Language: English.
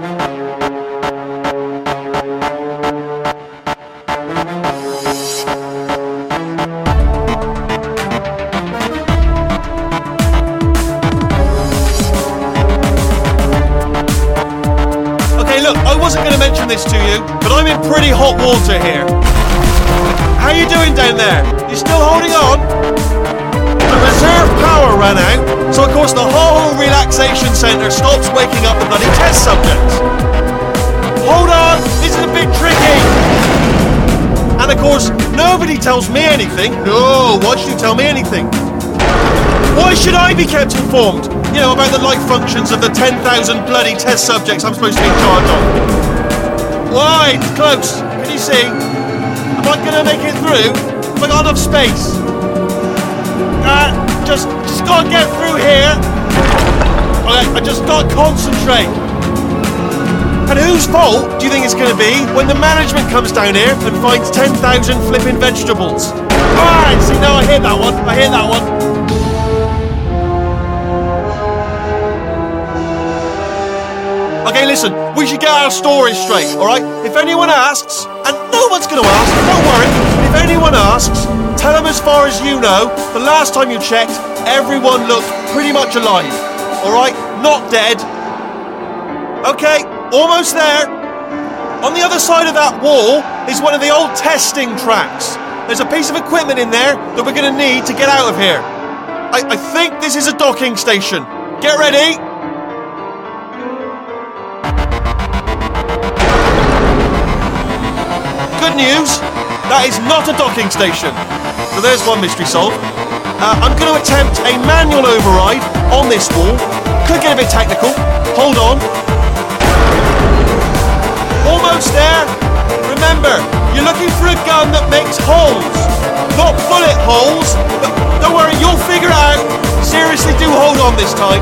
Okay, look. I wasn't going to mention this to you, but I'm in pretty hot water here. How are you doing down there? You still holding on? The reserve power ran out, so of course the whole relaxation centre stops waking up the bloody Tesla. Nobody tells me anything. No, why should you tell me anything? Why should I be kept informed? You know, about the life functions of the 10,000 bloody test subjects I'm supposed to be in charge of. Why? It's close. Can you see? Am I gonna make it through? Have I got enough space? Uh, just, just gotta get through here. Okay, I just gotta concentrate. And whose fault do you think it's gonna be when the management comes down here and finds 10,000 flipping vegetables? Alright, see now I hear that one. I hear that one. Okay, listen, we should get our story straight, alright? If anyone asks, and no one's gonna ask, don't worry, if anyone asks, tell them as far as you know, the last time you checked, everyone looked pretty much alive, alright? Not dead. Okay, almost there. On the other side of that wall is one of the old testing tracks. There's a piece of equipment in there that we're gonna need to get out of here. I, I think this is a docking station. Get ready. Good news, that is not a docking station. So there's one mystery solved. Uh, I'm going to attempt a manual override on this wall. Could get a bit technical. Hold on. Almost there. Remember, you're looking for a gun that makes holes, not bullet holes. Don't worry, you'll figure out. Seriously, do hold on this time.